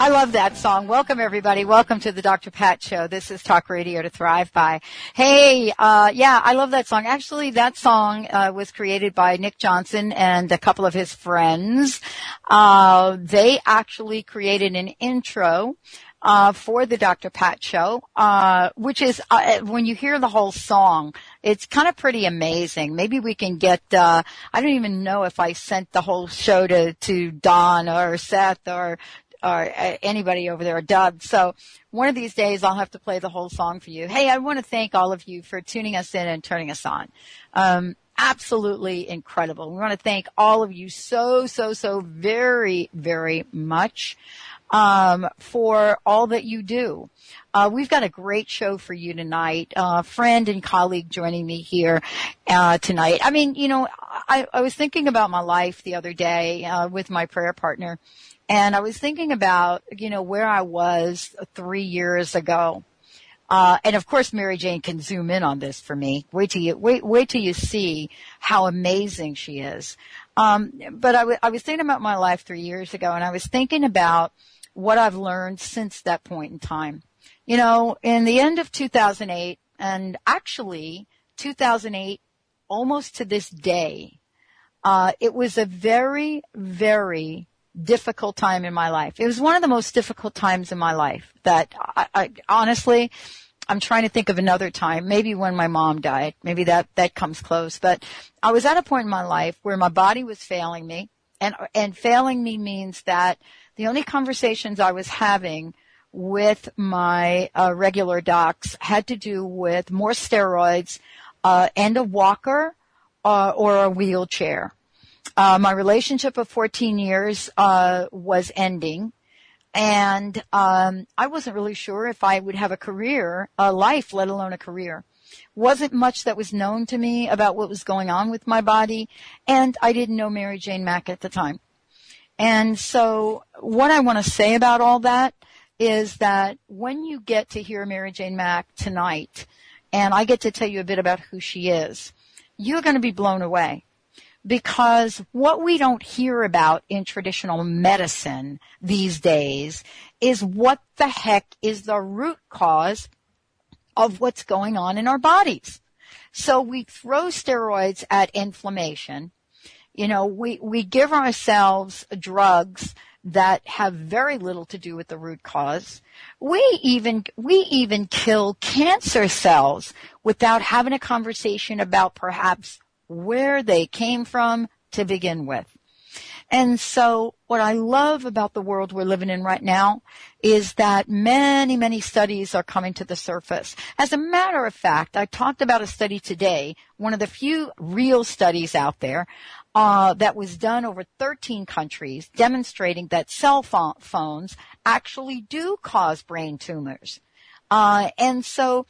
I love that song. Welcome everybody. Welcome to the Dr. Pat Show. This is Talk Radio to Thrive by. Hey, uh, yeah, I love that song. Actually, that song uh, was created by Nick Johnson and a couple of his friends. Uh, they actually created an intro uh, for the Dr. Pat show, uh, which is, uh, when you hear the whole song, it's kind of pretty amazing. Maybe we can get, uh, I don't even know if I sent the whole show to, to Don or Seth or or uh, anybody over there, or Doug. So one of these days I'll have to play the whole song for you. Hey, I want to thank all of you for tuning us in and turning us on. Um, absolutely incredible. We want to thank all of you so, so, so very, very much um, for all that you do. Uh, we've got a great show for you tonight. Uh, friend and colleague joining me here uh, tonight. I mean, you know, I, I, was thinking about my life the other day uh, with my prayer partner, and I was thinking about, you know, where I was three years ago. Uh, and of course, Mary Jane can zoom in on this for me. Wait till you wait. Wait till you see how amazing she is. Um, but I, w- I was thinking about my life three years ago, and I was thinking about what I've learned since that point in time. You know, in the end of 2008, and actually 2008, almost to this day, uh, it was a very, very difficult time in my life. It was one of the most difficult times in my life that I, I honestly, I'm trying to think of another time, maybe when my mom died, maybe that, that comes close, but I was at a point in my life where my body was failing me and, and failing me means that the only conversations I was having with my uh, regular docs had to do with more steroids uh, and a walker uh, or a wheelchair. Uh, my relationship of 14 years uh, was ending, and um, I wasn't really sure if I would have a career, a life, let alone a career. Wasn't much that was known to me about what was going on with my body, and I didn't know Mary Jane Mack at the time. And so, what I want to say about all that is that when you get to hear Mary Jane Mack tonight, and I get to tell you a bit about who she is, you're going to be blown away because what we don't hear about in traditional medicine these days is what the heck is the root cause of what's going on in our bodies. So we throw steroids at inflammation. You know, we, we give ourselves drugs that have very little to do with the root cause. We even, we even kill cancer cells without having a conversation about perhaps where they came from to begin with. And so what I love about the world we're living in right now is that many, many studies are coming to the surface. As a matter of fact, I talked about a study today, one of the few real studies out there, uh, that was done over 13 countries demonstrating that cell phones actually do cause brain tumors. Uh, and so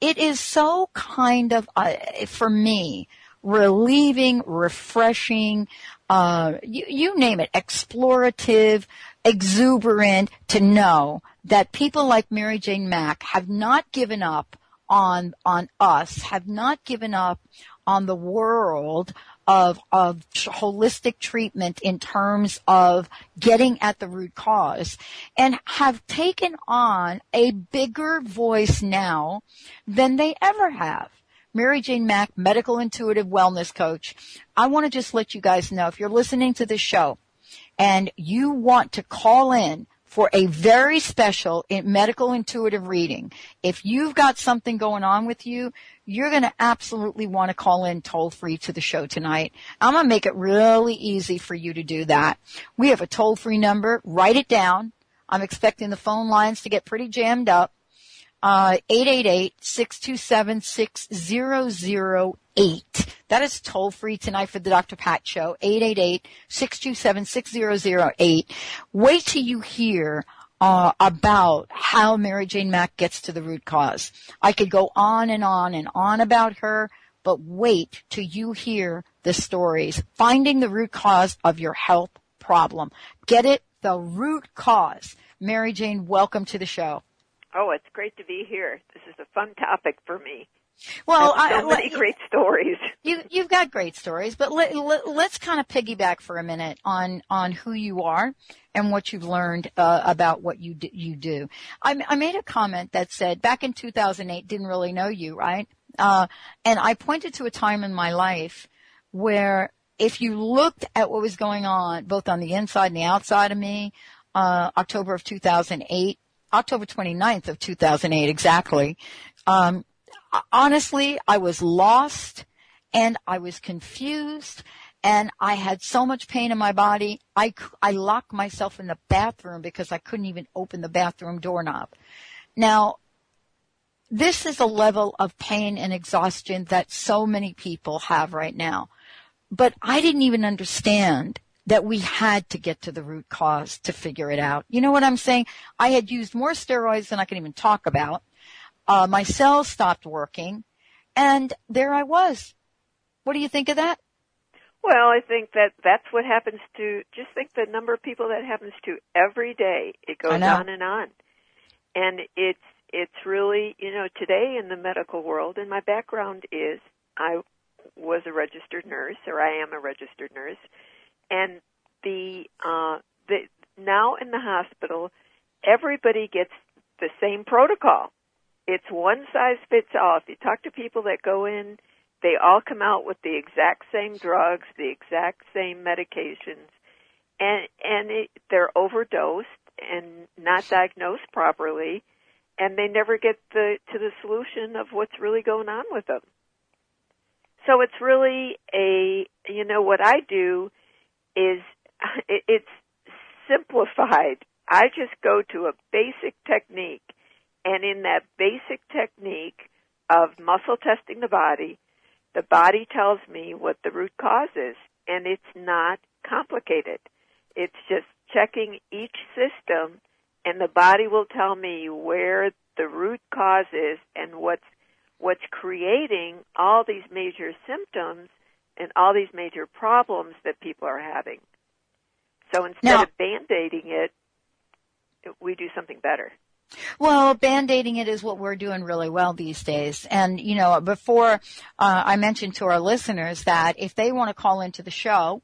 it is so kind of, uh, for me, relieving, refreshing, uh, you, you name it, explorative, exuberant to know that people like Mary Jane Mack have not given up on, on us, have not given up on the world of, of holistic treatment in terms of getting at the root cause and have taken on a bigger voice now than they ever have. Mary Jane Mack, medical intuitive wellness coach. I want to just let you guys know if you're listening to this show and you want to call in for a very special medical intuitive reading. If you've got something going on with you, you're going to absolutely want to call in toll free to the show tonight. I'm going to make it really easy for you to do that. We have a toll free number. Write it down. I'm expecting the phone lines to get pretty jammed up. Uh, 888-627-6008. That is toll free tonight for the Dr. Pat Show. 888-627-6008. Wait till you hear uh, about how Mary Jane Mack gets to the root cause. I could go on and on and on about her, but wait till you hear the stories. Finding the root cause of your health problem. Get it? The root cause. Mary Jane, welcome to the show. Oh, it's great to be here. This is a fun topic for me. Well, so I, many great stories. You, you've got great stories, but let, let, let's kind of piggyback for a minute on on who you are and what you've learned uh, about what you do, you do. I, I made a comment that said back in 2008, didn't really know you, right? Uh, and I pointed to a time in my life where if you looked at what was going on, both on the inside and the outside of me, uh, October of 2008, October 29th of 2008 exactly, um, honestly, I was lost and I was confused and I had so much pain in my body. I, I locked myself in the bathroom because I couldn't even open the bathroom doorknob. Now, this is a level of pain and exhaustion that so many people have right now. But I didn't even understand that we had to get to the root cause to figure it out. You know what I'm saying? I had used more steroids than I can even talk about. Uh, my cells stopped working, and there I was. What do you think of that? Well, I think that that's what happens to. Just think the number of people that happens to every day. It goes on and on, and it's it's really you know today in the medical world. And my background is I was a registered nurse, or I am a registered nurse, and the uh, the now in the hospital, everybody gets the same protocol it's one size fits all. If you talk to people that go in, they all come out with the exact same drugs, the exact same medications, and and it, they're overdosed and not diagnosed properly, and they never get the to the solution of what's really going on with them. So it's really a you know what I do is it's simplified. I just go to a basic technique and in that basic technique of muscle testing the body, the body tells me what the root cause is. And it's not complicated. It's just checking each system and the body will tell me where the root cause is and what's what's creating all these major symptoms and all these major problems that people are having. So instead now, of band-aiding it, we do something better. Well, band-aiding it is what we're doing really well these days. And, you know, before uh, I mentioned to our listeners that if they want to call into the show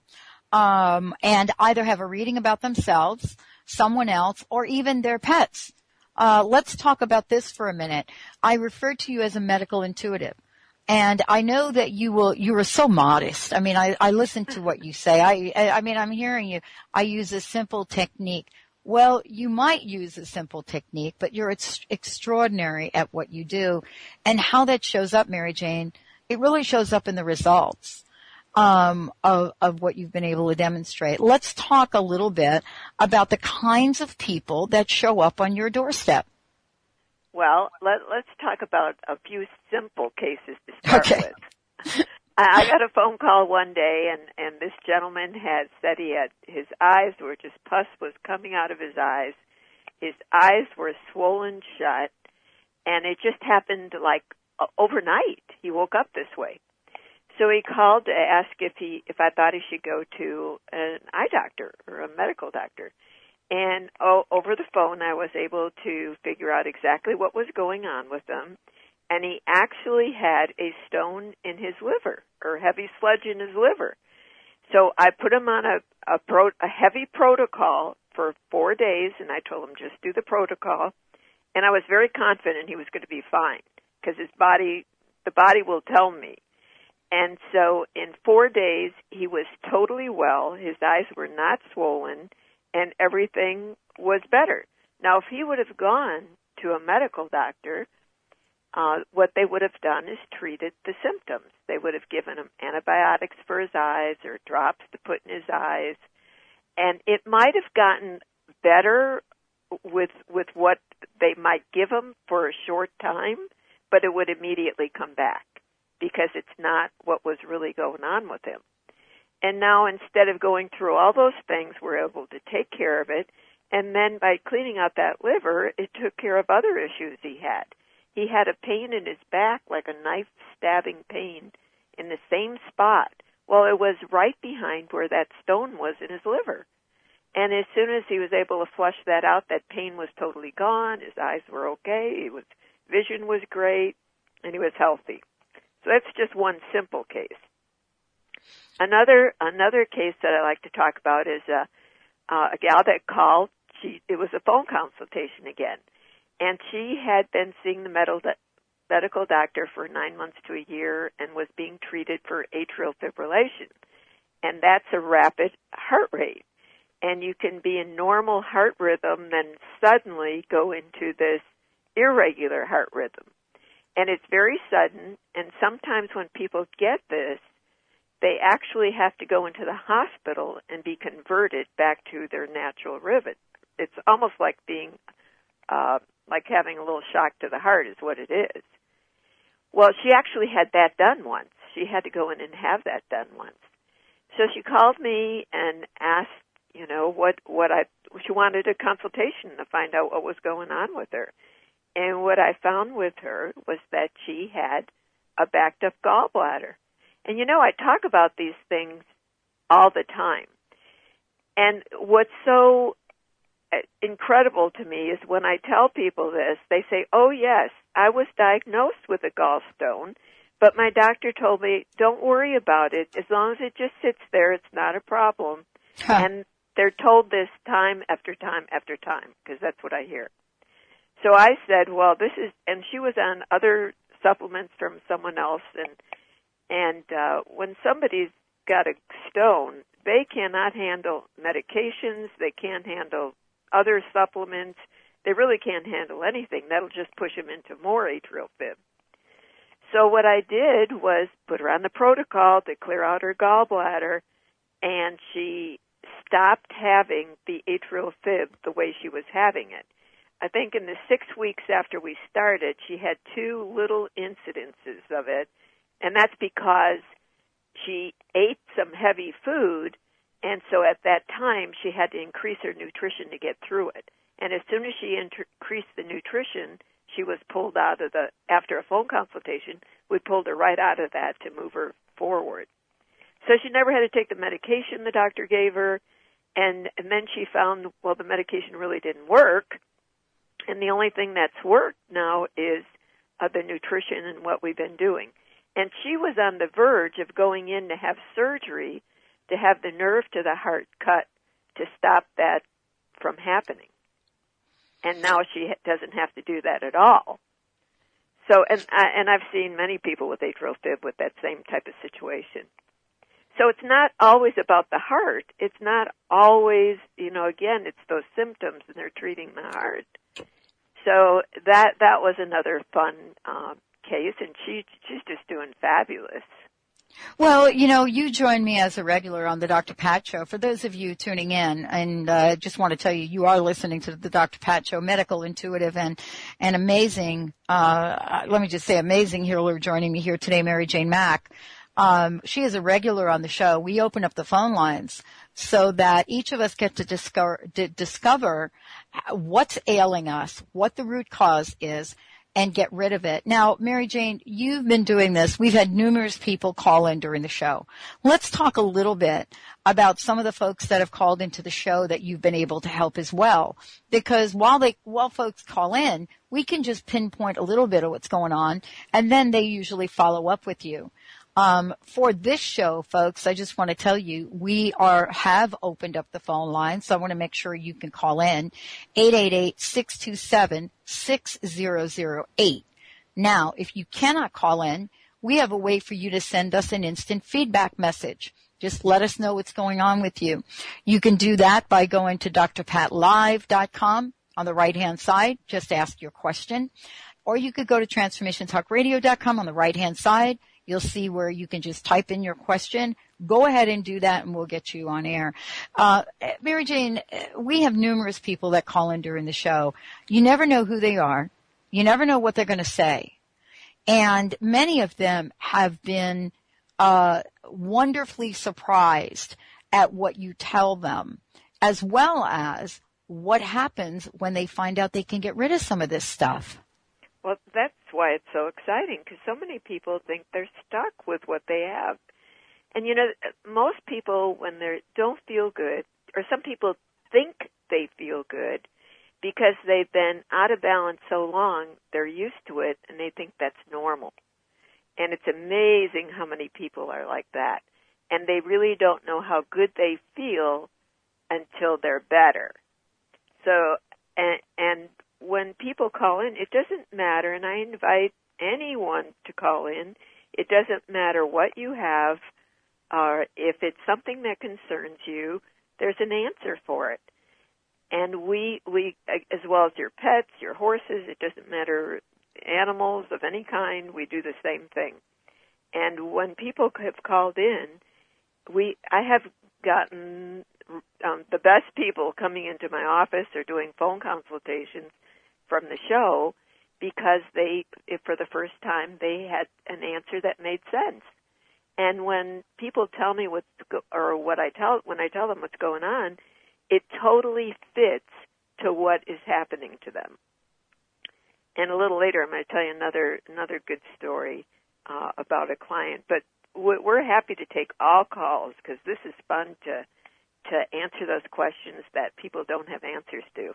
um, and either have a reading about themselves, someone else, or even their pets, uh, let's talk about this for a minute. I refer to you as a medical intuitive. And I know that you will, you are so modest. I mean, I, I listen to what you say. I, I mean, I'm hearing you. I use a simple technique well, you might use a simple technique, but you're ex- extraordinary at what you do. And how that shows up, Mary Jane, it really shows up in the results um, of, of what you've been able to demonstrate. Let's talk a little bit about the kinds of people that show up on your doorstep. Well, let, us talk about a few simple cases to start okay. with. I got a phone call one day, and and this gentleman had said he had his eyes were just pus was coming out of his eyes. His eyes were swollen shut, and it just happened like overnight. He woke up this way. So he called to ask if he if I thought he should go to an eye doctor or a medical doctor. And oh, over the phone, I was able to figure out exactly what was going on with him and he actually had a stone in his liver or heavy sludge in his liver. So I put him on a a, pro, a heavy protocol for four days, and I told him just do the protocol, and I was very confident he was going to be fine because his body, the body will tell me. And so in four days, he was totally well. His eyes were not swollen, and everything was better. Now, if he would have gone to a medical doctor, uh, what they would have done is treated the symptoms. They would have given him antibiotics for his eyes or drops to put in his eyes, and it might have gotten better with with what they might give him for a short time, but it would immediately come back because it's not what was really going on with him. And now instead of going through all those things, we're able to take care of it And then by cleaning out that liver, it took care of other issues he had. He had a pain in his back, like a knife stabbing pain in the same spot. Well, it was right behind where that stone was in his liver. And as soon as he was able to flush that out, that pain was totally gone. His eyes were okay. Was vision was great, and he was healthy. So that's just one simple case. Another another case that I like to talk about is a uh, a gal that called. She it was a phone consultation again, and she had been seeing the medical medical doctor for nine months to a year and was being treated for atrial fibrillation, and that's a rapid heart rate and you can be in normal heart rhythm, then suddenly go into this irregular heart rhythm. And it's very sudden, and sometimes when people get this, they actually have to go into the hospital and be converted back to their natural rhythm. It's almost like being, uh, like having a little shock to the heart is what it is. Well, she actually had that done once. She had to go in and have that done once. So she called me and asked you know what what I she wanted a consultation to find out what was going on with her. And what I found with her was that she had a backed up gallbladder. And you know, I talk about these things all the time. And what's so uh, incredible to me is when I tell people this, they say, "Oh yes, I was diagnosed with a gallstone, but my doctor told me don't worry about it. As long as it just sits there, it's not a problem." Huh. And they're told this time after time after time because that's what I hear. So I said, well, this is, and she was on other supplements from someone else, and and uh, when somebody's got a stone, they cannot handle medications, they can't handle other supplements, they really can't handle anything. That'll just push them into more atrial fib. So what I did was put her on the protocol to clear out her gallbladder, and she stopped having the atrial fib the way she was having it. I think in the six weeks after we started, she had two little incidences of it, and that's because she ate some heavy food, and so at that time she had to increase her nutrition to get through it. And as soon as she increased the nutrition, she was pulled out of the, after a phone consultation, we pulled her right out of that to move her forward. So she never had to take the medication the doctor gave her and and then she found well the medication really didn't work and the only thing that's worked now is uh, the nutrition and what we've been doing and she was on the verge of going in to have surgery to have the nerve to the heart cut to stop that from happening and now she doesn't have to do that at all so and I, and I've seen many people with atrial fib with that same type of situation so it's not always about the heart. It's not always, you know, again, it's those symptoms and they're treating the heart. So that that was another fun um, case, and she she's just doing fabulous. Well, you know, you join me as a regular on the Dr. Pat Show. For those of you tuning in, and uh, just want to tell you, you are listening to the Dr. Pat Show, medical, intuitive, and and amazing. Uh, let me just say, amazing healer joining me here today, Mary Jane Mack. Um, she is a regular on the show. We open up the phone lines so that each of us get to discover, to discover what's ailing us, what the root cause is, and get rid of it. Now, Mary Jane, you've been doing this. We've had numerous people call in during the show. Let's talk a little bit about some of the folks that have called into the show that you've been able to help as well. Because while they, while folks call in, we can just pinpoint a little bit of what's going on and then they usually follow up with you. Um, for this show, folks, I just want to tell you we are have opened up the phone line, so I want to make sure you can call in 888-627-6008. Now, if you cannot call in, we have a way for you to send us an instant feedback message. Just let us know what's going on with you. You can do that by going to drpatlive.com on the right hand side. Just ask your question. Or you could go to transformationtalkradio.com on the right hand side You'll see where you can just type in your question. Go ahead and do that and we'll get you on air. Uh, Mary Jane, we have numerous people that call in during the show. You never know who they are. You never know what they're going to say. And many of them have been uh, wonderfully surprised at what you tell them, as well as what happens when they find out they can get rid of some of this stuff. Well, that's why it's so exciting because so many people think they're stuck with what they have. And you know, most people when they don't feel good, or some people think they feel good because they've been out of balance so long, they're used to it and they think that's normal. And it's amazing how many people are like that. And they really don't know how good they feel until they're better. So, and, and when people call in, it doesn't matter, and I invite anyone to call in. It doesn't matter what you have, or if it's something that concerns you, there's an answer for it. And we, we, as well as your pets, your horses, it doesn't matter, animals of any kind, we do the same thing. And when people have called in, we, I have gotten um, the best people coming into my office or doing phone consultations from the show because they, for the first time, they had an answer that made sense. And when people tell me what's go- or what I tell when I tell them what's going on, it totally fits to what is happening to them. And a little later, I'm going to tell you another another good story uh, about a client. But we're happy to take all calls because this is fun to to answer those questions that people don't have answers to.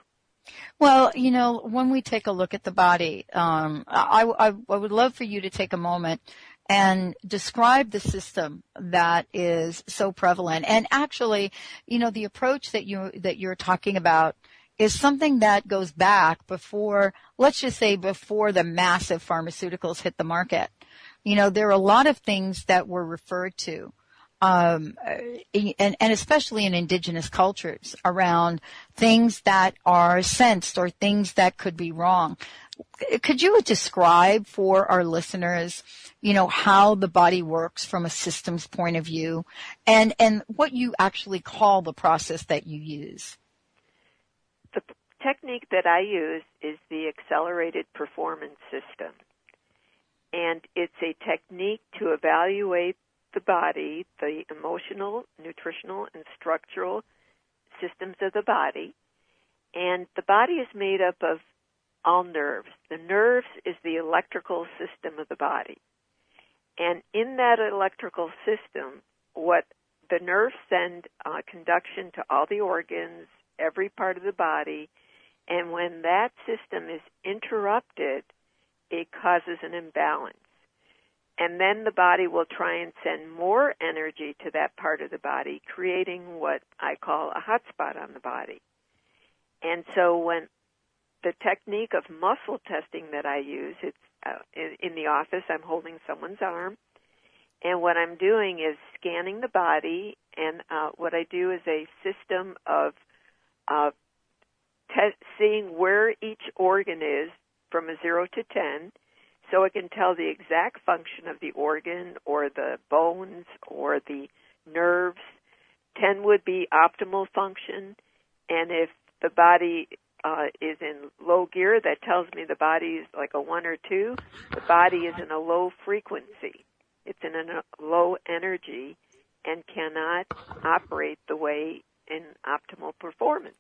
Well, you know, when we take a look at the body, um, I, I, I would love for you to take a moment and describe the system that is so prevalent. And actually, you know, the approach that you that you're talking about is something that goes back before, let's just say, before the massive pharmaceuticals hit the market. You know, there are a lot of things that were referred to um, and, and especially in indigenous cultures around things that are sensed or things that could be wrong. Could you describe for our listeners, you know, how the body works from a systems point of view and, and what you actually call the process that you use? The technique that I use is the accelerated performance system. And it's a technique to evaluate the body, the emotional, nutritional, and structural systems of the body. And the body is made up of all nerves. The nerves is the electrical system of the body. And in that electrical system, what the nerves send uh, conduction to all the organs, every part of the body, and when that system is interrupted, it causes an imbalance and then the body will try and send more energy to that part of the body, creating what I call a hotspot on the body. And so when the technique of muscle testing that I use, it's uh, in, in the office, I'm holding someone's arm, and what I'm doing is scanning the body, and uh, what I do is a system of uh, te- seeing where each organ is from a zero to ten, so it can tell the exact function of the organ or the bones or the nerves. 10 would be optimal function, and if the body uh, is in low gear, that tells me the body is like a 1 or 2. The body is in a low frequency. It's in a low energy and cannot operate the way in optimal performance.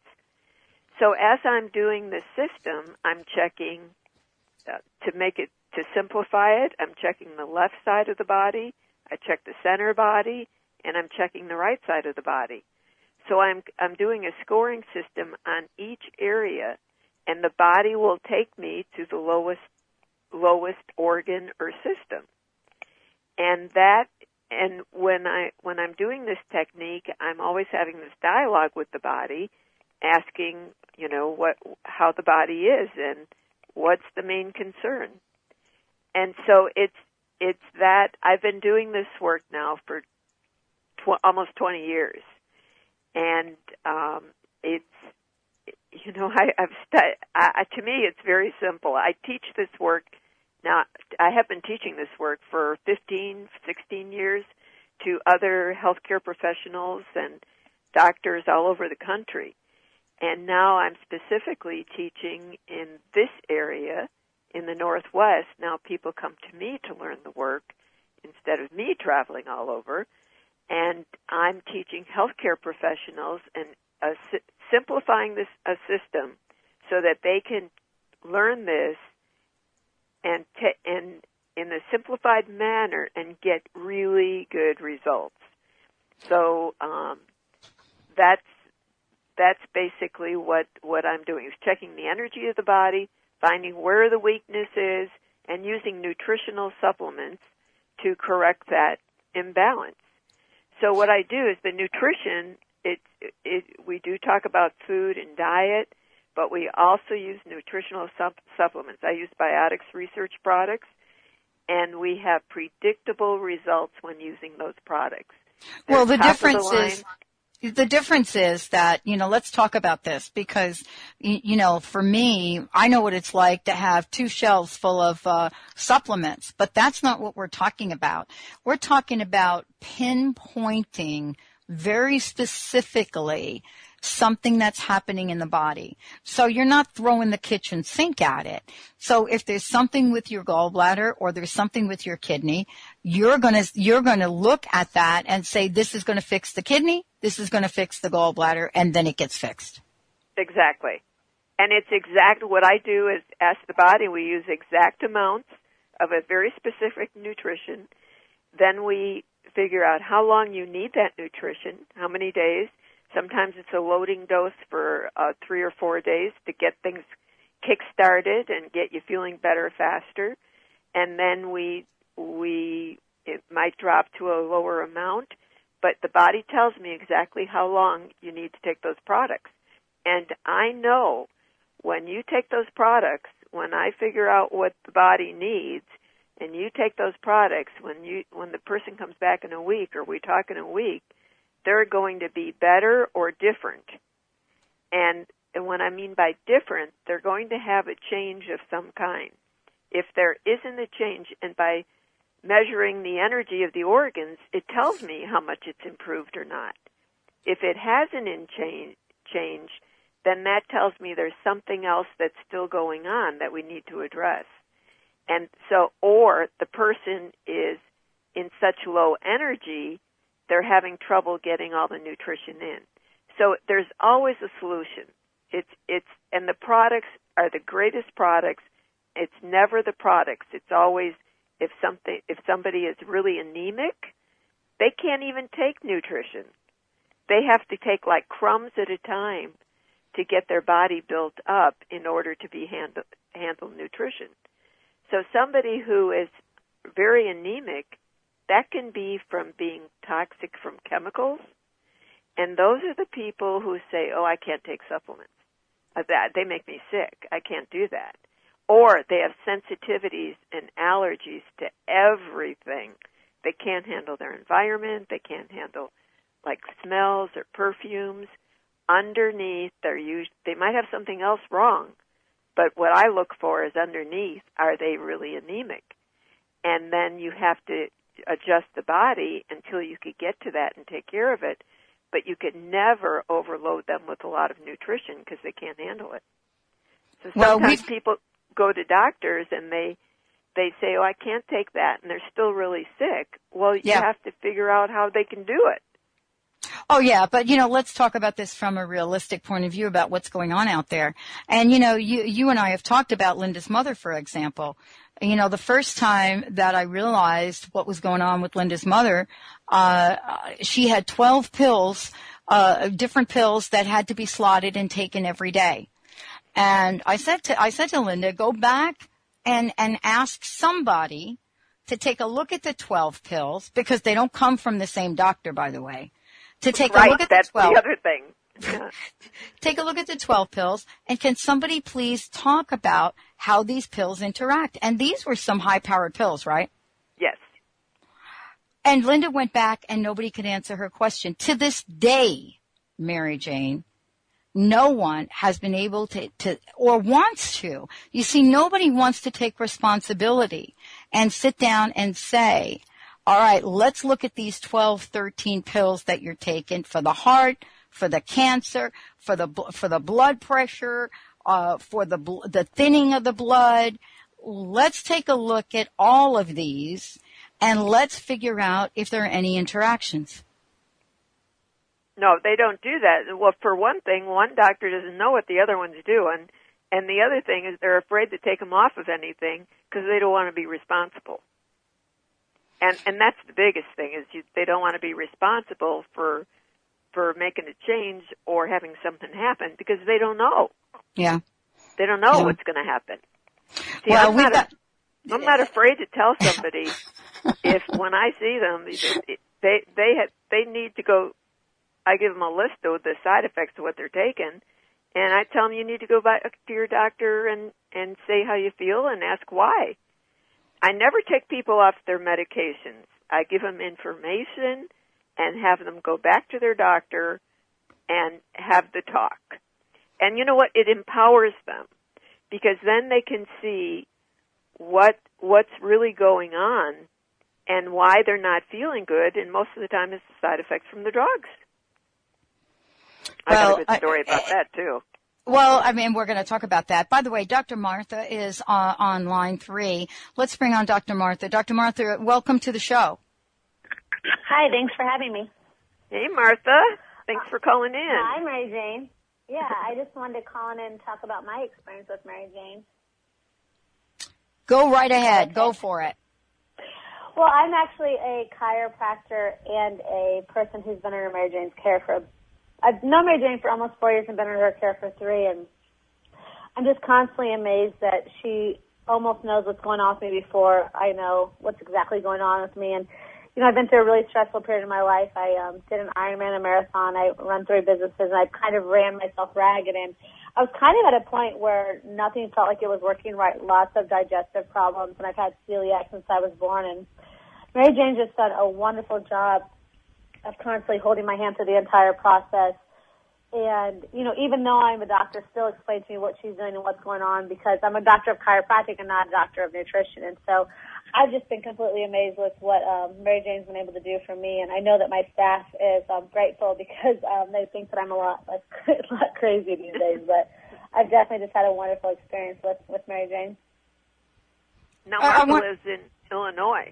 So as I'm doing the system, I'm checking uh, to make it to simplify it, I'm checking the left side of the body, I check the center body, and I'm checking the right side of the body. So I'm I'm doing a scoring system on each area and the body will take me to the lowest lowest organ or system. And that and when I when I'm doing this technique, I'm always having this dialogue with the body, asking, you know, what how the body is and what's the main concern and so it's it's that I've been doing this work now for tw- almost 20 years, and um, it's you know I, I've stu- I, to me it's very simple. I teach this work now. I have been teaching this work for 15, 16 years to other healthcare professionals and doctors all over the country. And now I'm specifically teaching in this area in the Northwest, now people come to me to learn the work instead of me traveling all over. And I'm teaching healthcare professionals and simplifying this a system so that they can learn this and te- and in a simplified manner and get really good results. So um, that's that's basically what what I'm doing is checking the energy of the body, finding where the weakness is, and using nutritional supplements to correct that imbalance. So what I do is the nutrition. It, it we do talk about food and diet, but we also use nutritional sup- supplements. I use Biotics Research products, and we have predictable results when using those products. They're well, the difference the is the difference is that, you know, let's talk about this because, you know, for me, I know what it's like to have two shelves full of uh, supplements, but that's not what we're talking about. We're talking about pinpointing very specifically something that's happening in the body. So you're not throwing the kitchen sink at it. So if there's something with your gallbladder or there's something with your kidney, you're going to you're going to look at that and say this is going to fix the kidney, this is going to fix the gallbladder and then it gets fixed. Exactly. And it's exact what I do is ask the body we use exact amounts of a very specific nutrition. Then we figure out how long you need that nutrition, how many days, Sometimes it's a loading dose for uh, three or four days to get things kick-started and get you feeling better faster. And then we we it might drop to a lower amount, but the body tells me exactly how long you need to take those products. And I know when you take those products, when I figure out what the body needs, and you take those products, when you when the person comes back in a week or we talk in a week, they're going to be better or different. And, and what I mean by different, they're going to have a change of some kind. If there isn't a change, and by measuring the energy of the organs, it tells me how much it's improved or not. If it hasn't in change, change, then that tells me there's something else that's still going on that we need to address. And so, or the person is in such low energy they're having trouble getting all the nutrition in. So there's always a solution. It's it's and the products are the greatest products. It's never the products. It's always if something if somebody is really anemic, they can't even take nutrition. They have to take like crumbs at a time to get their body built up in order to be handle handle nutrition. So somebody who is very anemic that can be from being toxic from chemicals. And those are the people who say, oh, I can't take supplements. Uh, that They make me sick. I can't do that. Or they have sensitivities and allergies to everything. They can't handle their environment. They can't handle like smells or perfumes. Underneath, they're used, they might have something else wrong. But what I look for is underneath, are they really anemic? And then you have to adjust the body until you could get to that and take care of it. But you could never overload them with a lot of nutrition because they can't handle it. So sometimes well, people go to doctors and they they say, "Oh, I can't take that," and they're still really sick. Well, you yeah. have to figure out how they can do it. Oh yeah, but you know, let's talk about this from a realistic point of view about what's going on out there. And you know, you you and I have talked about Linda's mother, for example. You know, the first time that I realized what was going on with Linda's mother, uh, she had 12 pills, uh, different pills that had to be slotted and taken every day. And I said to I said to Linda, go back and and ask somebody to take a look at the 12 pills because they don't come from the same doctor, by the way to take right, a look at that's the 12. the other thing. Yeah. take a look at the 12 pills and can somebody please talk about how these pills interact? And these were some high powered pills, right? Yes. And Linda went back and nobody could answer her question. To this day, Mary Jane, no one has been able to, to, or wants to. You see, nobody wants to take responsibility and sit down and say, all right, let's look at these 12, 13 pills that you're taking for the heart, for the cancer, for the, for the blood pressure, uh, for the, the thinning of the blood. Let's take a look at all of these and let's figure out if there are any interactions. No, they don't do that. Well, for one thing, one doctor doesn't know what the other one's doing, and the other thing is they're afraid to take them off of anything because they don't want to be responsible. And and that's the biggest thing is you, they don't want to be responsible for for making a change or having something happen because they don't know. Yeah. They don't know yeah. what's going to happen. See, well, I'm, not got, a, I'm not afraid to tell somebody if when I see them they they have, they need to go I give them a list of the side effects of what they're taking, and I tell them you need to go back to your doctor and and say how you feel and ask why. I never take people off their medications. I give them information and have them go back to their doctor and have the talk. And you know what? It empowers them because then they can see what what's really going on and why they're not feeling good and most of the time it's the side effects from the drugs. Well, I got a good story I, about that too. Well, I mean, we're going to talk about that. By the way, Dr. Martha is uh, on line three. Let's bring on Dr. Martha. Dr. Martha, welcome to the show. Hi, thanks for having me. Hey, Martha. Thanks for calling in. Hi, Mary Jane. Yeah, I just wanted to call in and talk about my experience with Mary Jane. Go right ahead. Okay. Go for it. Well, I'm actually a chiropractor and a person who's been under Mary Jane's care for I've known Mary Jane for almost four years and been under her care for three, and I'm just constantly amazed that she almost knows what's going on with me before I know what's exactly going on with me. And you know, I've been through a really stressful period in my life. I um, did an Ironman, a marathon. I run three businesses, and I kind of ran myself ragged. And I was kind of at a point where nothing felt like it was working right. Lots of digestive problems, and I've had celiac since I was born. And Mary Jane just done a wonderful job of constantly holding my hand through the entire process. And, you know, even though I'm a doctor, still explain to me what she's doing and what's going on because I'm a doctor of chiropractic and not a doctor of nutrition. And so I've just been completely amazed with what um, Mary Jane's been able to do for me. And I know that my staff is um, grateful because um, they think that I'm a lot, like, a lot crazy these days. But I've definitely just had a wonderful experience with, with Mary Jane. Now, Martha want- lives in Illinois.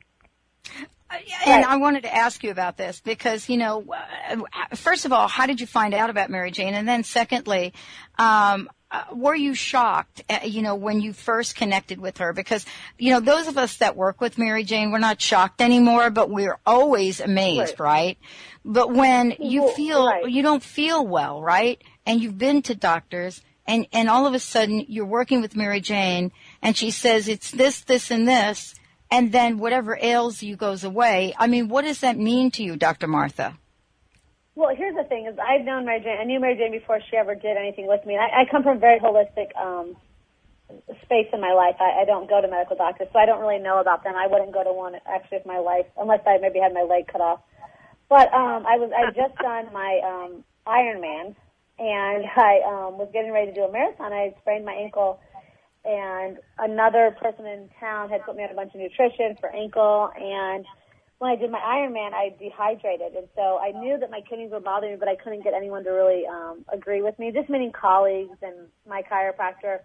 And I wanted to ask you about this because, you know, uh, first of all, how did you find out about Mary Jane? And then secondly, um, uh, were you shocked, uh, you know, when you first connected with her? Because, you know, those of us that work with Mary Jane, we're not shocked anymore, but we're always amazed, right? right? But when you feel, right. you don't feel well, right? And you've been to doctors and, and all of a sudden you're working with Mary Jane and she says it's this, this, and this and then whatever ails you goes away. I mean, what does that mean to you, Dr. Martha? Well, here's the thing: is I've known Mary Jane. I knew Mary Jane before she ever did anything with me. I, I come from a very holistic um, space in my life. I, I don't go to medical doctors, so I don't really know about them. I wouldn't go to one actually with my life unless I maybe had my leg cut off. But um, I was I just done my um, Ironman, and I um, was getting ready to do a marathon. I sprained my ankle and another person in town had put me on a bunch of nutrition for ankle and when I did my Ironman, I dehydrated, and so I knew that my kidneys were bothering me, but I couldn't get anyone to really um, agree with me. Just meaning colleagues and my chiropractor,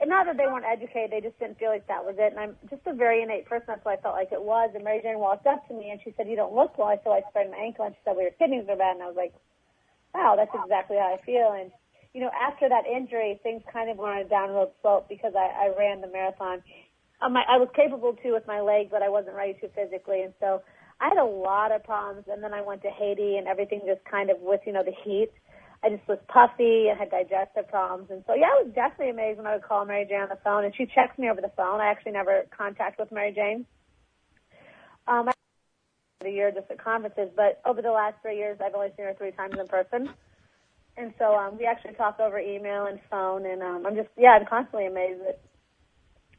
and not that they weren't educated, they just didn't feel like that was it. And I'm just a very innate person, that's what I felt like it was. And Mary Jane walked up to me and she said, "You don't look well." Said, "I sprained my ankle," and she said, "Well, your kidneys are bad." And I was like, "Wow, that's exactly how I feel." And you know, after that injury, things kind of went on a downward slope because I, I ran the marathon. Um, I, I was capable too with my legs, but I wasn't ready to physically, and so I had a lot of problems. And then I went to Haiti, and everything just kind of with you know the heat. I just was puffy and had digestive problems, and so yeah, I was definitely amazed when I would call Mary Jane on the phone, and she checks me over the phone. I actually never contact with Mary Jane. Um, I a year just at conferences, but over the last three years, I've only seen her three times in person. And so um, we actually talk over email and phone, and um, I'm just yeah, I'm constantly amazed at,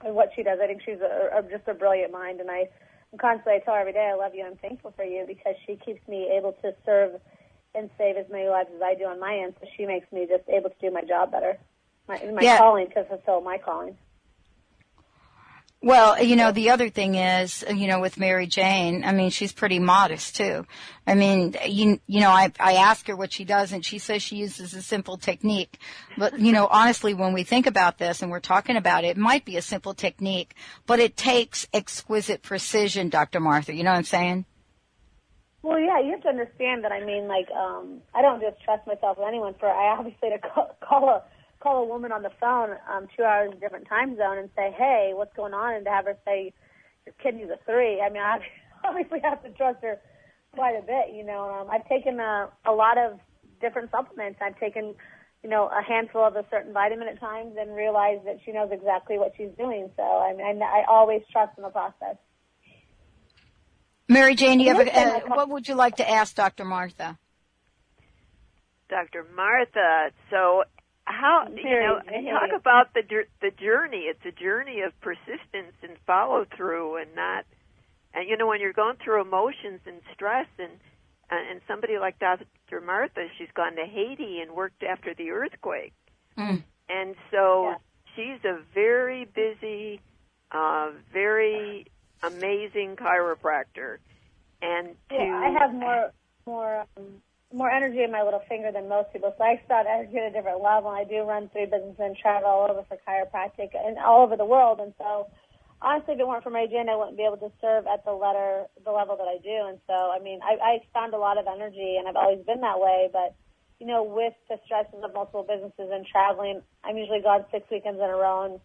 at what she does. I think she's a, a, just a brilliant mind, and I I'm constantly I tell her every day I love you. I'm thankful for you because she keeps me able to serve and save as many lives as I do on my end. So she makes me just able to do my job better, my, my yeah. calling to fulfill my calling. Well, you know, the other thing is, you know, with Mary Jane, I mean, she's pretty modest too. I mean, you, you know, I, I ask her what she does and she says she uses a simple technique. But, you know, honestly, when we think about this and we're talking about it, it might be a simple technique, but it takes exquisite precision, Dr. Martha. You know what I'm saying? Well, yeah, you have to understand that. I mean, like, um, I don't just trust myself with anyone. For I obviously to call, call a call a woman on the phone, um, two hours different time zone, and say, "Hey, what's going on?" and to have her say, "Your kidney's a three. I mean, I obviously have to trust her quite a bit. You know, um, I've taken a, a lot of different supplements. I've taken, you know, a handful of a certain vitamin at times, and realized that she knows exactly what she's doing. So I mean, I, I always trust in the process. Mary Jane, do you have a, uh, what would you like to ask Dr. Martha? Dr. Martha, so how you know talk about the the journey it's a journey of persistence and follow through and not and you know when you're going through emotions and stress and and somebody like Dr. Martha she's gone to Haiti and worked after the earthquake mm. and so yeah. she's a very busy uh very amazing chiropractor and to yeah, I have more more um, more energy in my little finger than most people. So I start energy at a different level. I do run three businesses and travel all over for chiropractic and all over the world. And so honestly, if it weren't for Mary Jane, I wouldn't be able to serve at the letter, the level that I do. And so, I mean, I, I found a lot of energy and I've always been that way. But, you know, with the stresses of multiple businesses and traveling, I'm usually gone six weekends in a row and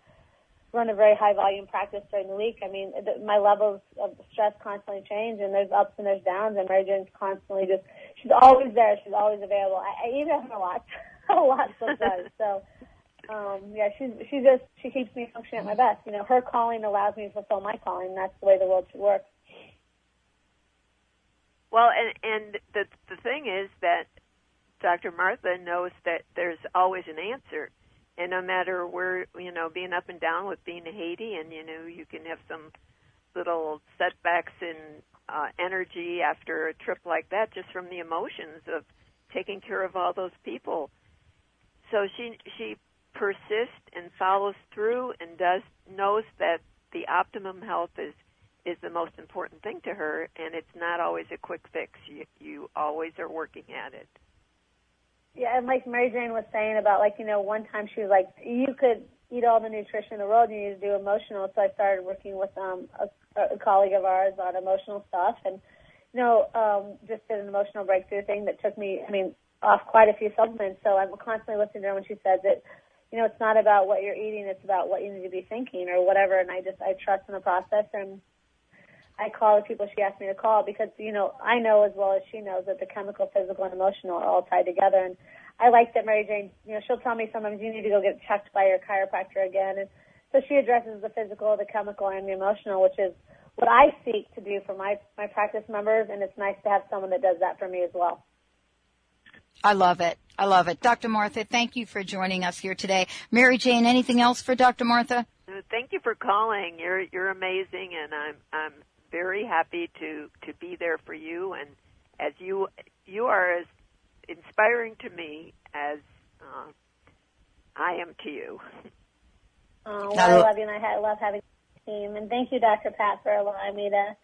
run a very high volume practice during the week. I mean, the, my levels of stress constantly change, and there's ups and there's downs. And Mary constantly just she's always there. She's always available. I, I email her a lot, a lot sometimes. so. Um, yeah, she's she just she keeps me functioning at my best. You know, her calling allows me to fulfill my calling. That's the way the world should work. Well, and and the the thing is that Dr. Martha knows that there's always an answer and no matter where you know being up and down with being in Haiti, and you know you can have some little setbacks in uh, energy after a trip like that, just from the emotions of taking care of all those people. So she she persists and follows through and does knows that the optimum health is is the most important thing to her, and it's not always a quick fix. You you always are working at it. Yeah, and like Mary Jane was saying about like, you know, one time she was like, you could eat all the nutrition in the world, you need to do emotional. So I started working with um a, a colleague of ours on emotional stuff and you know, um just did an emotional breakthrough thing that took me I mean, off quite a few supplements. So I'm constantly listening to her when she says that, you know, it's not about what you're eating, it's about what you need to be thinking or whatever and I just I trust in the process and I call the people she asked me to call because, you know, I know as well as she knows that the chemical, physical, and emotional are all tied together. And I like that Mary Jane, you know, she'll tell me sometimes you need to go get checked by your chiropractor again. And so she addresses the physical, the chemical, and the emotional, which is what I seek to do for my, my practice members. And it's nice to have someone that does that for me as well. I love it. I love it. Dr. Martha, thank you for joining us here today. Mary Jane, anything else for Dr. Martha? Thank you for calling. You're you're amazing and I'm I'm very happy to to be there for you and as you you are as inspiring to me as uh, I am to you. Oh, well, I love you, and I love having a team. And thank you, Dr. Pat, for allowing me to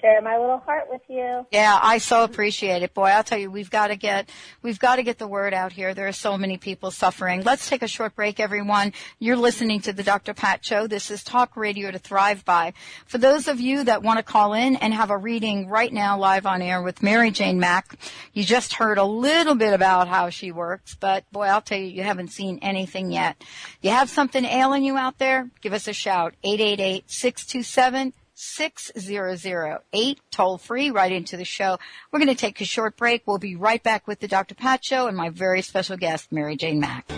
share my little heart with you. Yeah, I so appreciate it. Boy, I'll tell you, we've got to get, we've got to get the word out here. There are so many people suffering. Let's take a short break, everyone. You're listening to the Dr. Pat Show. This is Talk Radio to Thrive By. For those of you that want to call in and have a reading right now live on air with Mary Jane Mack, you just heard a little bit about how she works, but boy, I'll tell you, you haven't seen anything yet. You have something ailing you out there? Give us a shout. 888 627 6008, toll free, right into the show. We're going to take a short break. We'll be right back with the Dr. Pat Show and my very special guest, Mary Jane Mack.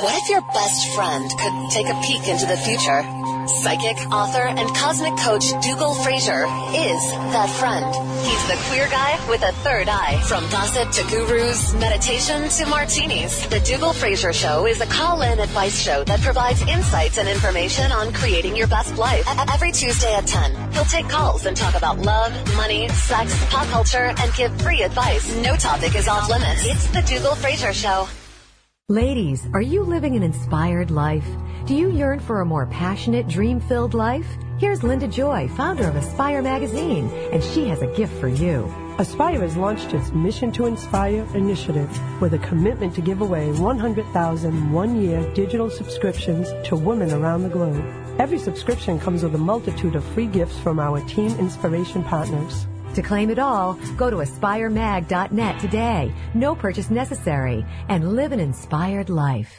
What if your best friend could take a peek into the future? Psychic, author, and cosmic coach Dougal Fraser is that friend. He's the queer guy with a third eye. From gossip to gurus, meditation to martinis, the Dougal Fraser Show is a call-in advice show that provides insights and information on creating your best life. Every Tuesday at 10, he'll take calls and talk about love, money, sex, pop culture, and give free advice. No topic is off limits. It's the Dougal Fraser Show. Ladies, are you living an inspired life? Do you yearn for a more passionate, dream filled life? Here's Linda Joy, founder of Aspire Magazine, and she has a gift for you. Aspire has launched its Mission to Inspire initiative with a commitment to give away 100,000 one year digital subscriptions to women around the globe. Every subscription comes with a multitude of free gifts from our team Inspiration partners. To claim it all, go to aspiremag.net today. No purchase necessary and live an inspired life.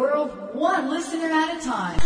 world one listener at a time.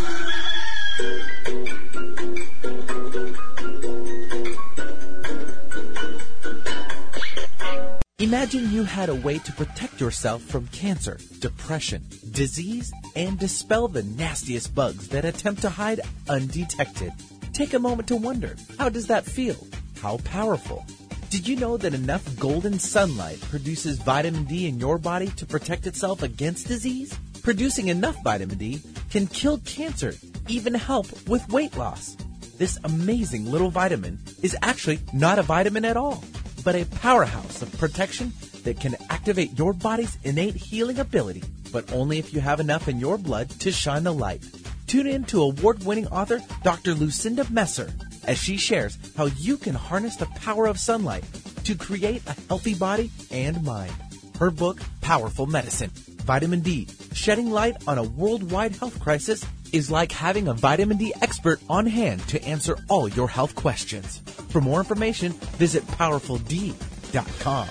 Imagine you had a way to protect yourself from cancer, depression, disease, and dispel the nastiest bugs that attempt to hide undetected. Take a moment to wonder how does that feel? How powerful? Did you know that enough golden sunlight produces vitamin D in your body to protect itself against disease? Producing enough vitamin D can kill cancer, even help with weight loss. This amazing little vitamin is actually not a vitamin at all, but a powerhouse of protection that can activate your body's innate healing ability, but only if you have enough in your blood to shine the light. Tune in to award winning author Dr. Lucinda Messer as she shares how you can harness the power of sunlight to create a healthy body and mind. Her book, Powerful Medicine Vitamin D, shedding light on a worldwide health crisis, is like having a vitamin D expert on hand to answer all your health questions. For more information, visit powerfuld.com.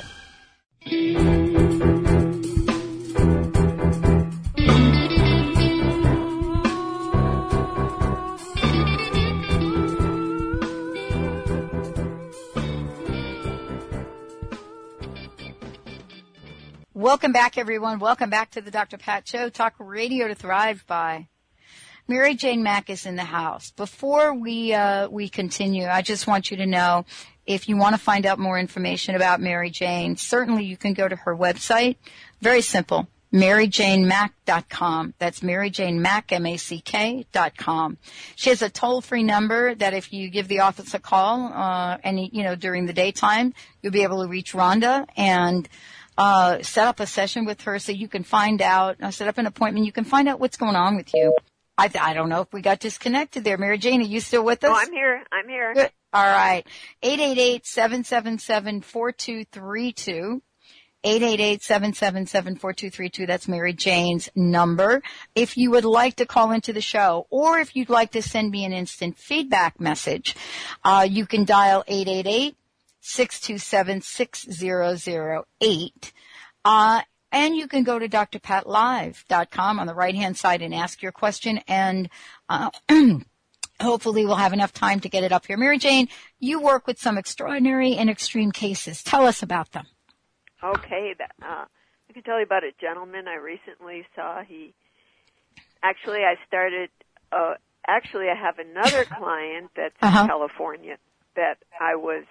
Welcome back, everyone. Welcome back to the Dr. Pat Show. Talk radio to thrive by. Mary Jane Mack is in the house. Before we uh, we continue, I just want you to know if you want to find out more information about Mary Jane, certainly you can go to her website. Very simple. MaryJaneMack.com. That's MaryJaneMack, M-A-C-K dot com. She has a toll-free number that if you give the office a call, uh, any, you know, during the daytime, you'll be able to reach Rhonda and uh, set up a session with her so you can find out, uh, set up an appointment. You can find out what's going on with you. I, I don't know if we got disconnected there. Mary Jane, are you still with us? Oh, I'm here. I'm here. Good. All right. 888-777-4232. 888-777-4232. That's Mary Jane's number. If you would like to call into the show or if you'd like to send me an instant feedback message, uh, you can dial 888 627 6008. Uh, and you can go to drpatlive.com on the right hand side and ask your question and, uh, hopefully we'll have enough time to get it up here. Mary Jane, you work with some extraordinary and extreme cases. Tell us about them. Okay, uh, I can tell you about a gentleman I recently saw. He actually I started. Uh, actually, I have another client that's uh-huh. in California that I was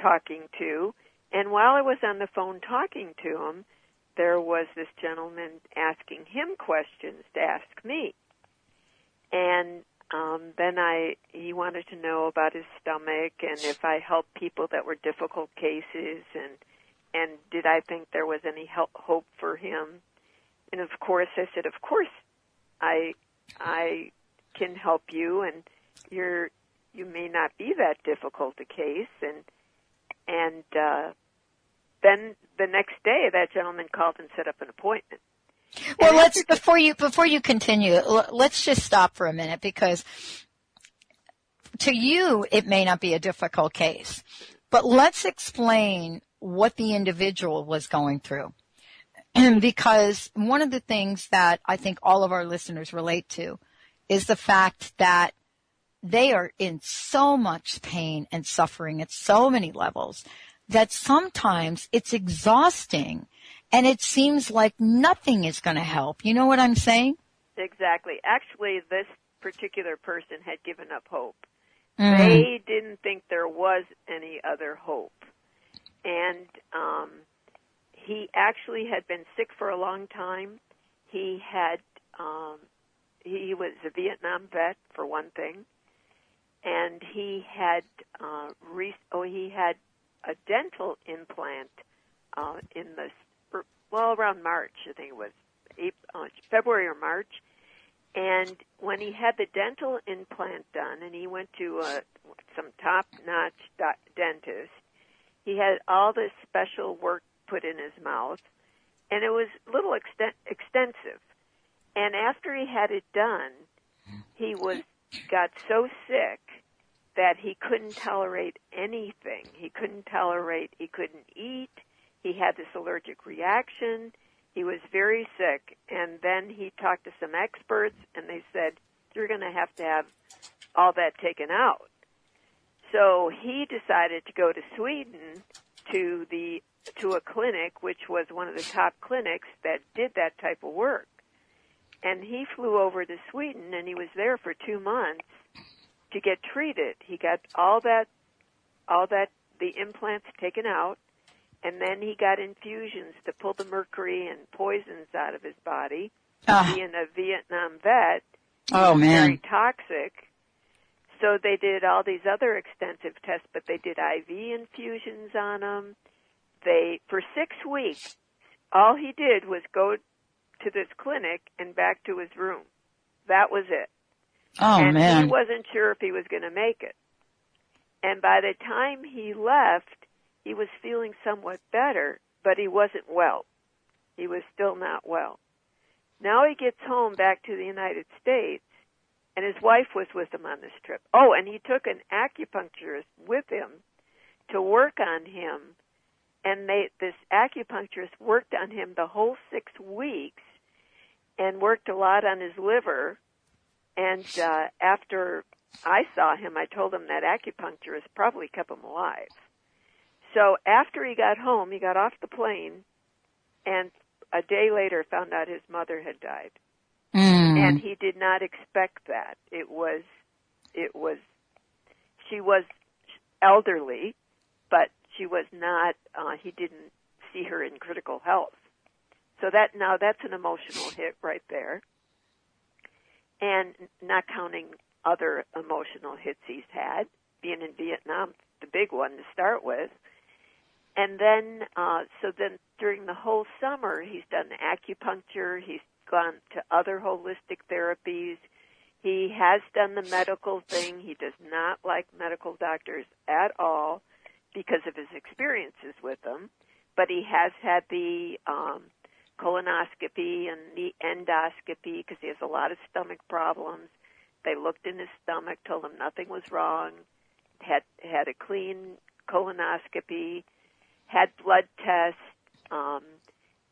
talking to, and while I was on the phone talking to him, there was this gentleman asking him questions to ask me, and um, then I he wanted to know about his stomach and if I helped people that were difficult cases and and did I think there was any help, hope for him? And of course, I said, of course, I I can help you, and you're you may not be that difficult a case, and and uh, then the next day, that gentleman called and set up an appointment. Well, and let's before you before you continue, let's just stop for a minute because to you it may not be a difficult case, but let's explain what the individual was going through. because one of the things that I think all of our listeners relate to is the fact that they are in so much pain and suffering at so many levels that sometimes it's exhausting and it seems like nothing is going to help. You know what I'm saying? Exactly. Actually, this particular person had given up hope. Mm. They didn't think there was any other hope. And um, he actually had been sick for a long time. He had um, he was a Vietnam vet for one thing, and he had uh, re- oh he had a dental implant uh, in the well around March I think it was April, uh, February or March, and when he had the dental implant done, and he went to uh, some top-notch dentist, he had all this special work put in his mouth, and it was a little exten- extensive. And after he had it done, he was got so sick that he couldn't tolerate anything. He couldn't tolerate. He couldn't eat. He had this allergic reaction. He was very sick, and then he talked to some experts, and they said you're going to have to have all that taken out. So he decided to go to Sweden to the to a clinic which was one of the top clinics that did that type of work. And he flew over to Sweden and he was there for 2 months to get treated. He got all that all that the implants taken out and then he got infusions to pull the mercury and poisons out of his body. Uh. Being a Vietnam vet, oh man, very toxic. So they did all these other extensive tests, but they did IV infusions on him they for six weeks all he did was go to this clinic and back to his room. That was it. Oh and man. he wasn't sure if he was going to make it. And by the time he left, he was feeling somewhat better, but he wasn't well. He was still not well. Now he gets home back to the United States, and his wife was with him on this trip. Oh, and he took an acupuncturist with him to work on him and they this acupuncturist worked on him the whole six weeks and worked a lot on his liver and uh after I saw him I told him that acupuncturist probably kept him alive. So after he got home, he got off the plane and a day later found out his mother had died. Mm. And he did not expect that. It was it was she was elderly, but she was not, uh, he didn't see her in critical health. So that, now that's an emotional hit right there. And not counting other emotional hits he's had, being in Vietnam, the big one to start with. And then, uh, so then during the whole summer, he's done acupuncture, he's gone to other holistic therapies, he has done the medical thing. He does not like medical doctors at all because of his experiences with them, but he has had the um, colonoscopy and the endoscopy because he has a lot of stomach problems. They looked in his stomach, told him nothing was wrong, had had a clean colonoscopy, had blood tests. Um,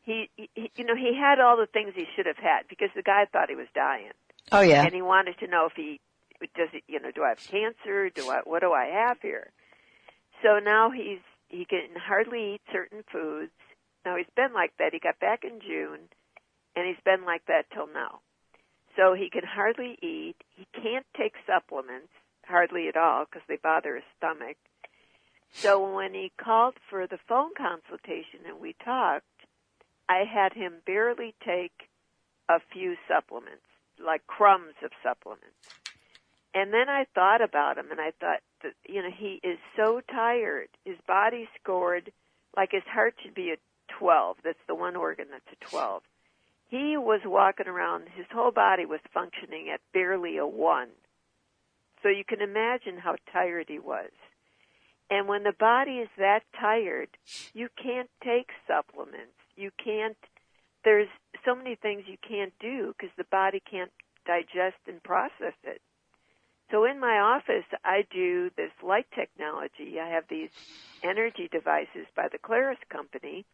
he, he, you know, he had all the things he should have had because the guy thought he was dying. Oh yeah. And he wanted to know if he does it. You know, do I have cancer? Do I? What do I have here? So now he's he can hardly eat certain foods. Now he's been like that. He got back in June, and he's been like that till now. So he can hardly eat. He can't take supplements hardly at all because they bother his stomach. So when he called for the phone consultation and we talked, I had him barely take a few supplements, like crumbs of supplements. And then I thought about him and I thought, that, you know, he is so tired. His body scored like his heart should be a 12. That's the one organ that's a 12. He was walking around, his whole body was functioning at barely a 1. So you can imagine how tired he was. And when the body is that tired, you can't take supplements. You can't, there's so many things you can't do because the body can't digest and process it. So in my office, I do this light technology. I have these energy devices by the Claris company,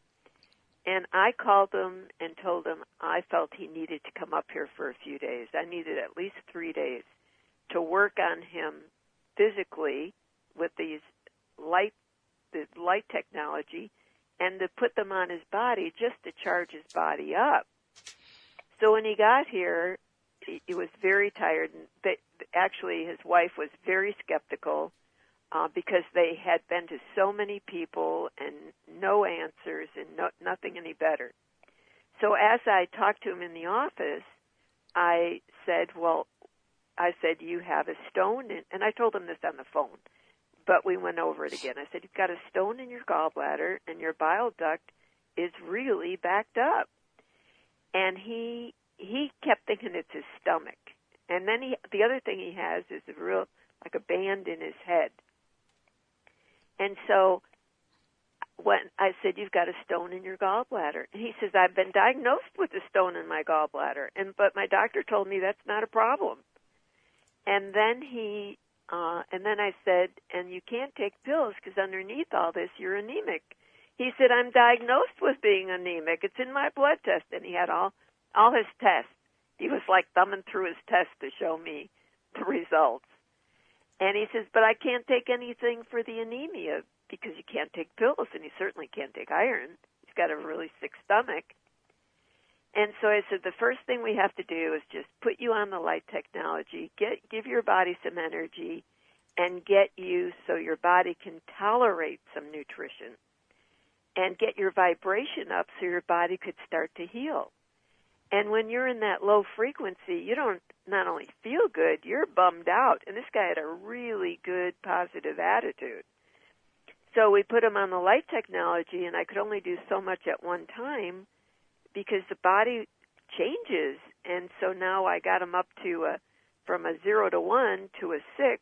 and I called him and told him I felt he needed to come up here for a few days. I needed at least three days to work on him physically with these light, the light technology, and to put them on his body just to charge his body up. So when he got here, he, he was very tired. And they, actually, his wife was very skeptical uh, because they had been to so many people and no answers and no, nothing any better. So as I talked to him in the office, I said, "Well, I said you have a stone," in, and I told him this on the phone, but we went over it again. I said, "You've got a stone in your gallbladder, and your bile duct is really backed up." And he he kept thinking it's his stomach, and then he the other thing he has is a real like a band in his head. And so when I said, You've got a stone in your gallbladder. And he says, I've been diagnosed with a stone in my gallbladder. And, but my doctor told me that's not a problem. And then he, uh, and then I said, and you can't take pills because underneath all this, you're anemic. He said, I'm diagnosed with being anemic. It's in my blood test. And he had all, all his tests. He was like thumbing through his tests to show me the results. And he says, but I can't take anything for the anemia because you can't take pills and you certainly can't take iron. He's got a really sick stomach. And so I said the first thing we have to do is just put you on the light technology, get give your body some energy and get you so your body can tolerate some nutrition and get your vibration up so your body could start to heal. And when you're in that low frequency, you don't not only feel good, you're bummed out. And this guy had a really good positive attitude. So we put him on the light technology, and I could only do so much at one time because the body changes. And so now I got him up to a, from a zero to one to a six,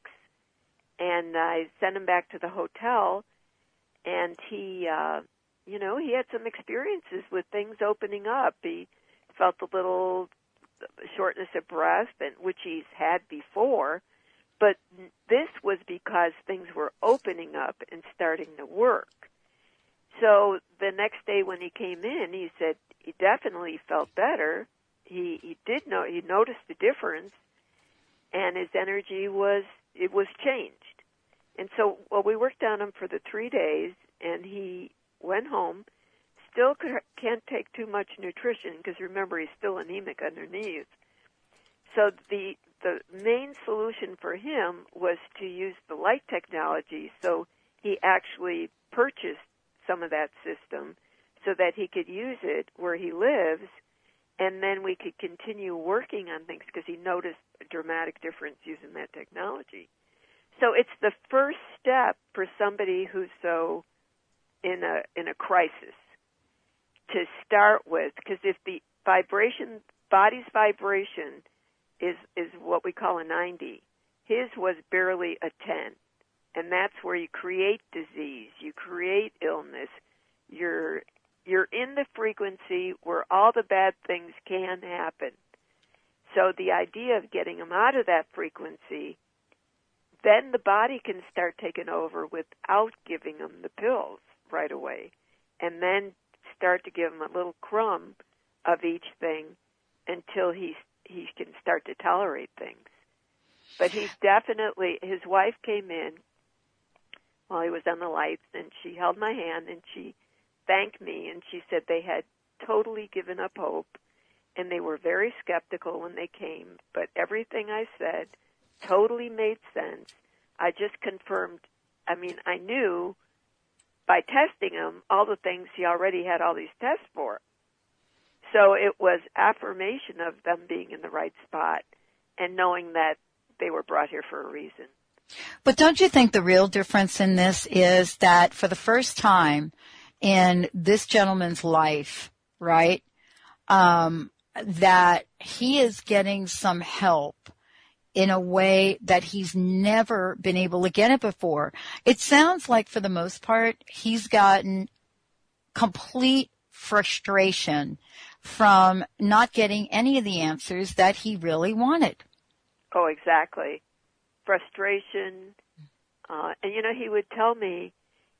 and I sent him back to the hotel, and he, uh, you know, he had some experiences with things opening up. He felt a little shortness of breath, and which he's had before but this was because things were opening up and starting to work. So the next day when he came in, he said he definitely felt better. He he did know he noticed the difference, and his energy was it was changed. And so, well, we worked on him for the three days, and he went home. Still can't take too much nutrition because remember he's still anemic underneath. So the the main solution for him was to use the light technology. So he actually purchased some of that system so that he could use it where he lives, and then we could continue working on things because he noticed a dramatic difference using that technology. So it's the first step for somebody who's so in a in a crisis to start with because if the vibration body's vibration is is what we call a 90. His was barely a 10. And that's where you create disease, you create illness. You're you're in the frequency where all the bad things can happen. So the idea of getting him out of that frequency, then the body can start taking over without giving him the pills right away. And then start to give him a little crumb of each thing until he's he can start to tolerate things. But he's definitely his wife came in while he was on the lights and she held my hand and she thanked me and she said they had totally given up hope and they were very skeptical when they came, but everything I said totally made sense. I just confirmed I mean, I knew by testing him all the things he already had all these tests for. So it was affirmation of them being in the right spot and knowing that they were brought here for a reason. But don't you think the real difference in this is that for the first time in this gentleman's life, right, um, that he is getting some help in a way that he's never been able to get it before. It sounds like for the most part, he's gotten complete frustration from not getting any of the answers that he really wanted. Oh, exactly. Frustration. Uh, and you know, he would tell me,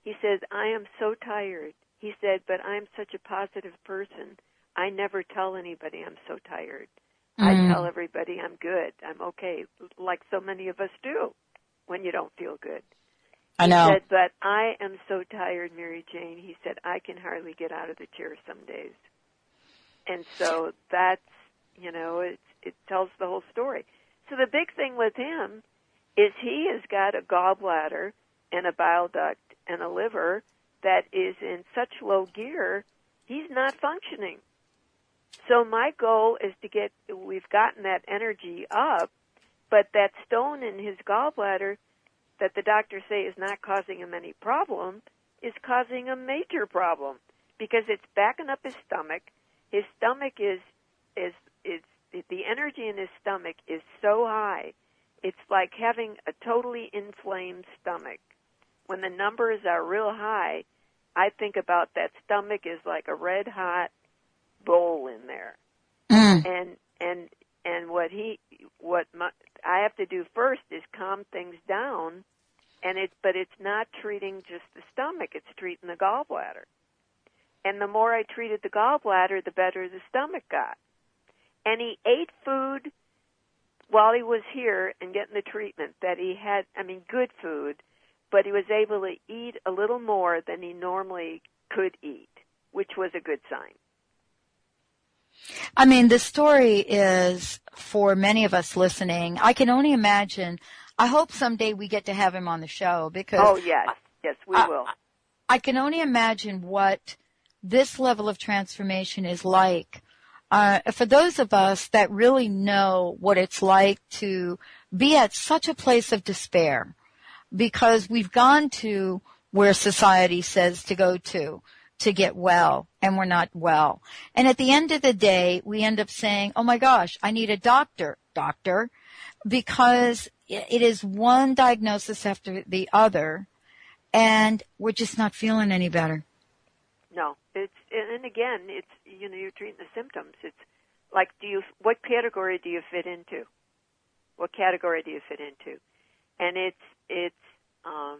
he says, I am so tired. He said, but I'm such a positive person. I never tell anybody I'm so tired. Mm. I tell everybody I'm good. I'm okay, like so many of us do when you don't feel good. I know. He said, but I am so tired, Mary Jane. He said, I can hardly get out of the chair some days. And so that's, you know, it, it tells the whole story. So the big thing with him is he has got a gallbladder and a bile duct and a liver that is in such low gear, he's not functioning. So my goal is to get, we've gotten that energy up, but that stone in his gallbladder that the doctors say is not causing him any problem is causing a major problem because it's backing up his stomach. His stomach is, is, is, the energy in his stomach is so high. It's like having a totally inflamed stomach. When the numbers are real high, I think about that stomach is like a red hot bowl in there. Mm. And and and what he what my, I have to do first is calm things down and it but it's not treating just the stomach, it's treating the gallbladder. And the more I treated the gallbladder, the better the stomach got. And he ate food while he was here and getting the treatment that he had I mean good food, but he was able to eat a little more than he normally could eat, which was a good sign. I mean, the story is for many of us listening. I can only imagine. I hope someday we get to have him on the show because. Oh yes, yes, we I, will. I can only imagine what this level of transformation is like. Uh, for those of us that really know what it's like to be at such a place of despair, because we've gone to where society says to go to to get well and we're not well. And at the end of the day, we end up saying, oh my gosh, I need a doctor, doctor, because it is one diagnosis after the other and we're just not feeling any better. No, it's, and again, it's, you know, you're treating the symptoms. It's like, do you, what category do you fit into? What category do you fit into? And it's, it's, um,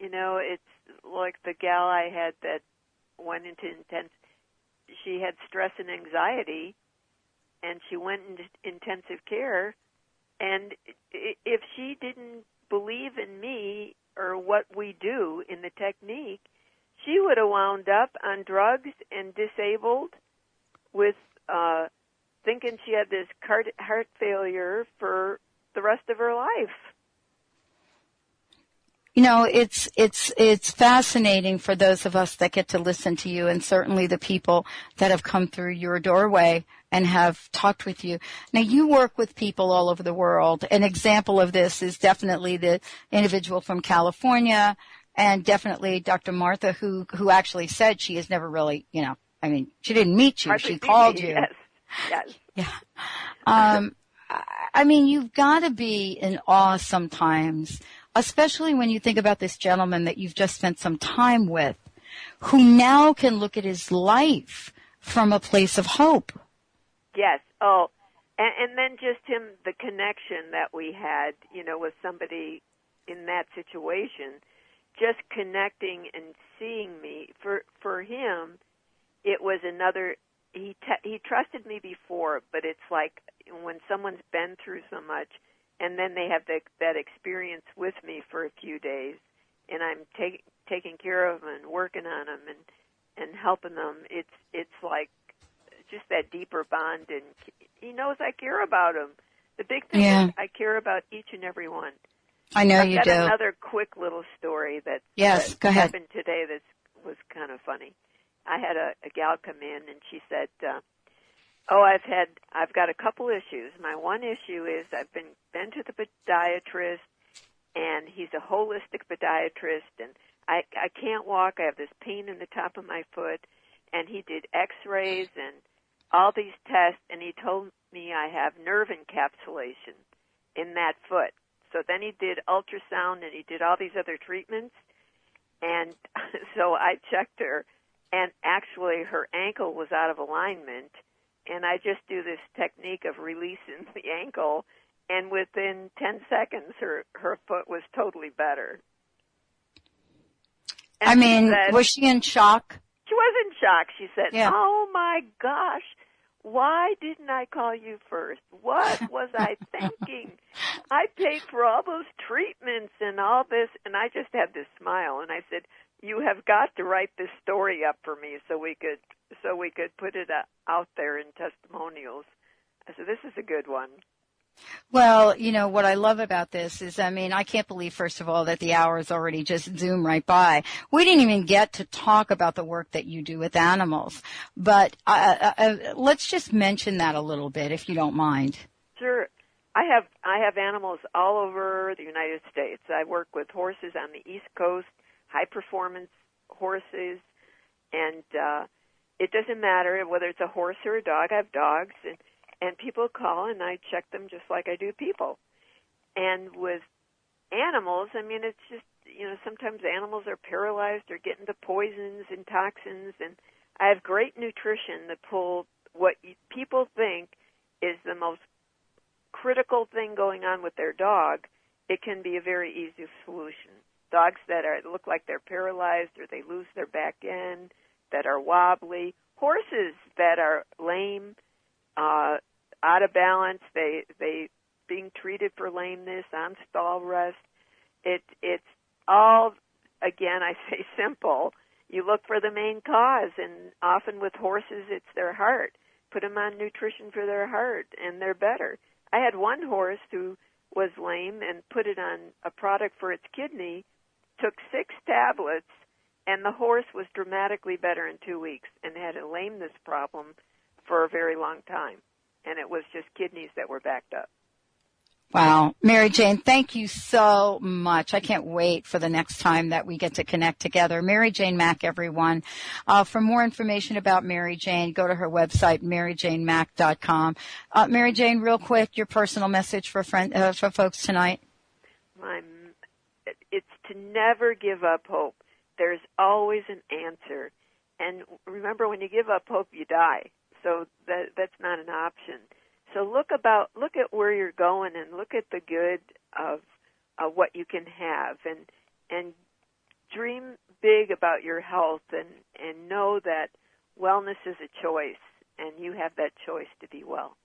you know, it's like the gal I had that went into intense. She had stress and anxiety, and she went into intensive care. And if she didn't believe in me or what we do in the technique, she would have wound up on drugs and disabled with uh, thinking she had this heart, heart failure for the rest of her life. You know, it's, it's, it's fascinating for those of us that get to listen to you and certainly the people that have come through your doorway and have talked with you. Now you work with people all over the world. An example of this is definitely the individual from California and definitely Dr. Martha who, who actually said she has never really, you know, I mean, she didn't meet you, Hardly she called me, you. Yes. Yes. Yeah. Um, I mean, you've got to be in awe sometimes especially when you think about this gentleman that you've just spent some time with, who now can look at his life from a place of hope. Yes. Oh, and, and then just him, the connection that we had, you know, with somebody in that situation, just connecting and seeing me. For for him, it was another. He te- he trusted me before, but it's like when someone's been through so much and then they have the, that experience with me for a few days, and I'm taking taking care of them and working on them and and helping them. It's it's like just that deeper bond, and he knows I care about him. The big thing Yeah. is I care about each and every one. I know I've you got do. another quick little story that Yes, that go ahead. happened today that was kind of funny. I had a, a gal come in and she said, uh, "Oh, I've had I've got a couple issues. My one issue is I've been been to the podiatrist, and he's a holistic podiatrist, and I I can't walk. I have this pain in the top of my foot, and he did X-rays and all these tests, and he told me I have nerve encapsulation in that foot. So then he did ultrasound and he did all these other treatments, and so I checked her, and actually her ankle was out of alignment." And I just do this technique of releasing the ankle, and within 10 seconds, her, her foot was totally better. And I mean, said- was she in shock? she was in shock. She said, Yeah. "Oh my gosh, why didn't I call you first? What was I thinking? I paid for all those treatments and all this, and I just had this smile, and I said, "You have got to write this story up for me so we could so we could put it uh, out there in testimonials." Said, "This is a good one." Well, you know, what I love about this is, I mean, I can't believe, first of all, that the hours already just zoom right by. We didn't even get to talk about the work that you do with animals, but uh, uh, uh, let's just mention that a little bit, if you don't mind. Sure. I have I have animals all over the United States. I work with horses on the East Coast, high performance horses, and uh, it doesn't matter whether it's a horse or a dog. I have dogs, and and people call and I check them just like I do people. And with animals, I mean, it's just, you know, sometimes animals are paralyzed or get into poisons and toxins and I have great nutrition that pull what people think is the most critical thing going on with their dog. It can be a very easy solution. Dogs that are look like they're paralyzed or they lose their back end, that are wobbly, horses that are lame, uh, out of balance. They they being treated for lameness on stall rest. It it's all again I say simple. You look for the main cause, and often with horses it's their heart. Put them on nutrition for their heart, and they're better. I had one horse who was lame and put it on a product for its kidney, took six tablets, and the horse was dramatically better in two weeks and had a lameness problem for a very long time and it was just kidneys that were backed up. Wow. Mary Jane, thank you so much. I can't wait for the next time that we get to connect together. Mary Jane Mack, everyone. Uh, for more information about Mary Jane, go to her website, maryjanemack.com. Uh, Mary Jane, real quick, your personal message for friend, uh, for folks tonight. My, it's to never give up hope. There's always an answer. And remember, when you give up hope, you die so that that's not an option. So look about look at where you're going and look at the good of of what you can have and and dream big about your health and and know that wellness is a choice and you have that choice to be well.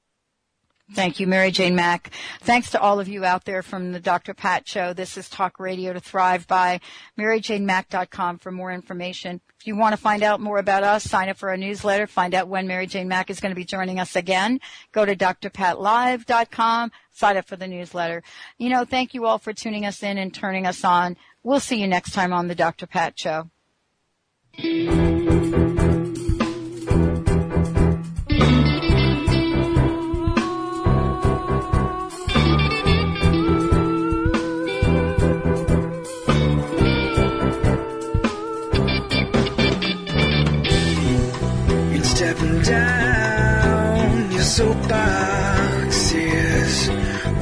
Thank you, Mary Jane Mack. Thanks to all of you out there from the Dr. Pat Show. This is Talk Radio to Thrive by MaryJaneMack.com for more information. If you want to find out more about us, sign up for our newsletter, find out when Mary Jane Mack is going to be joining us again. Go to drpatlive.com, sign up for the newsletter. You know, thank you all for tuning us in and turning us on. We'll see you next time on the Dr. Pat Show. Soapbox is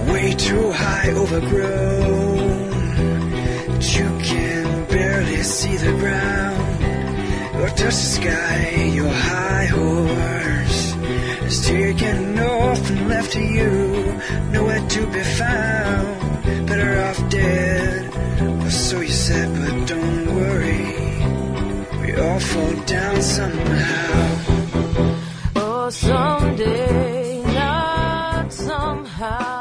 way too high, overgrown. You can barely see the ground or touch the sky. Your high horse is taken off and left to you, nowhere to be found. Better off dead, or so you said, but don't worry. We all fall down somehow someday, not somehow.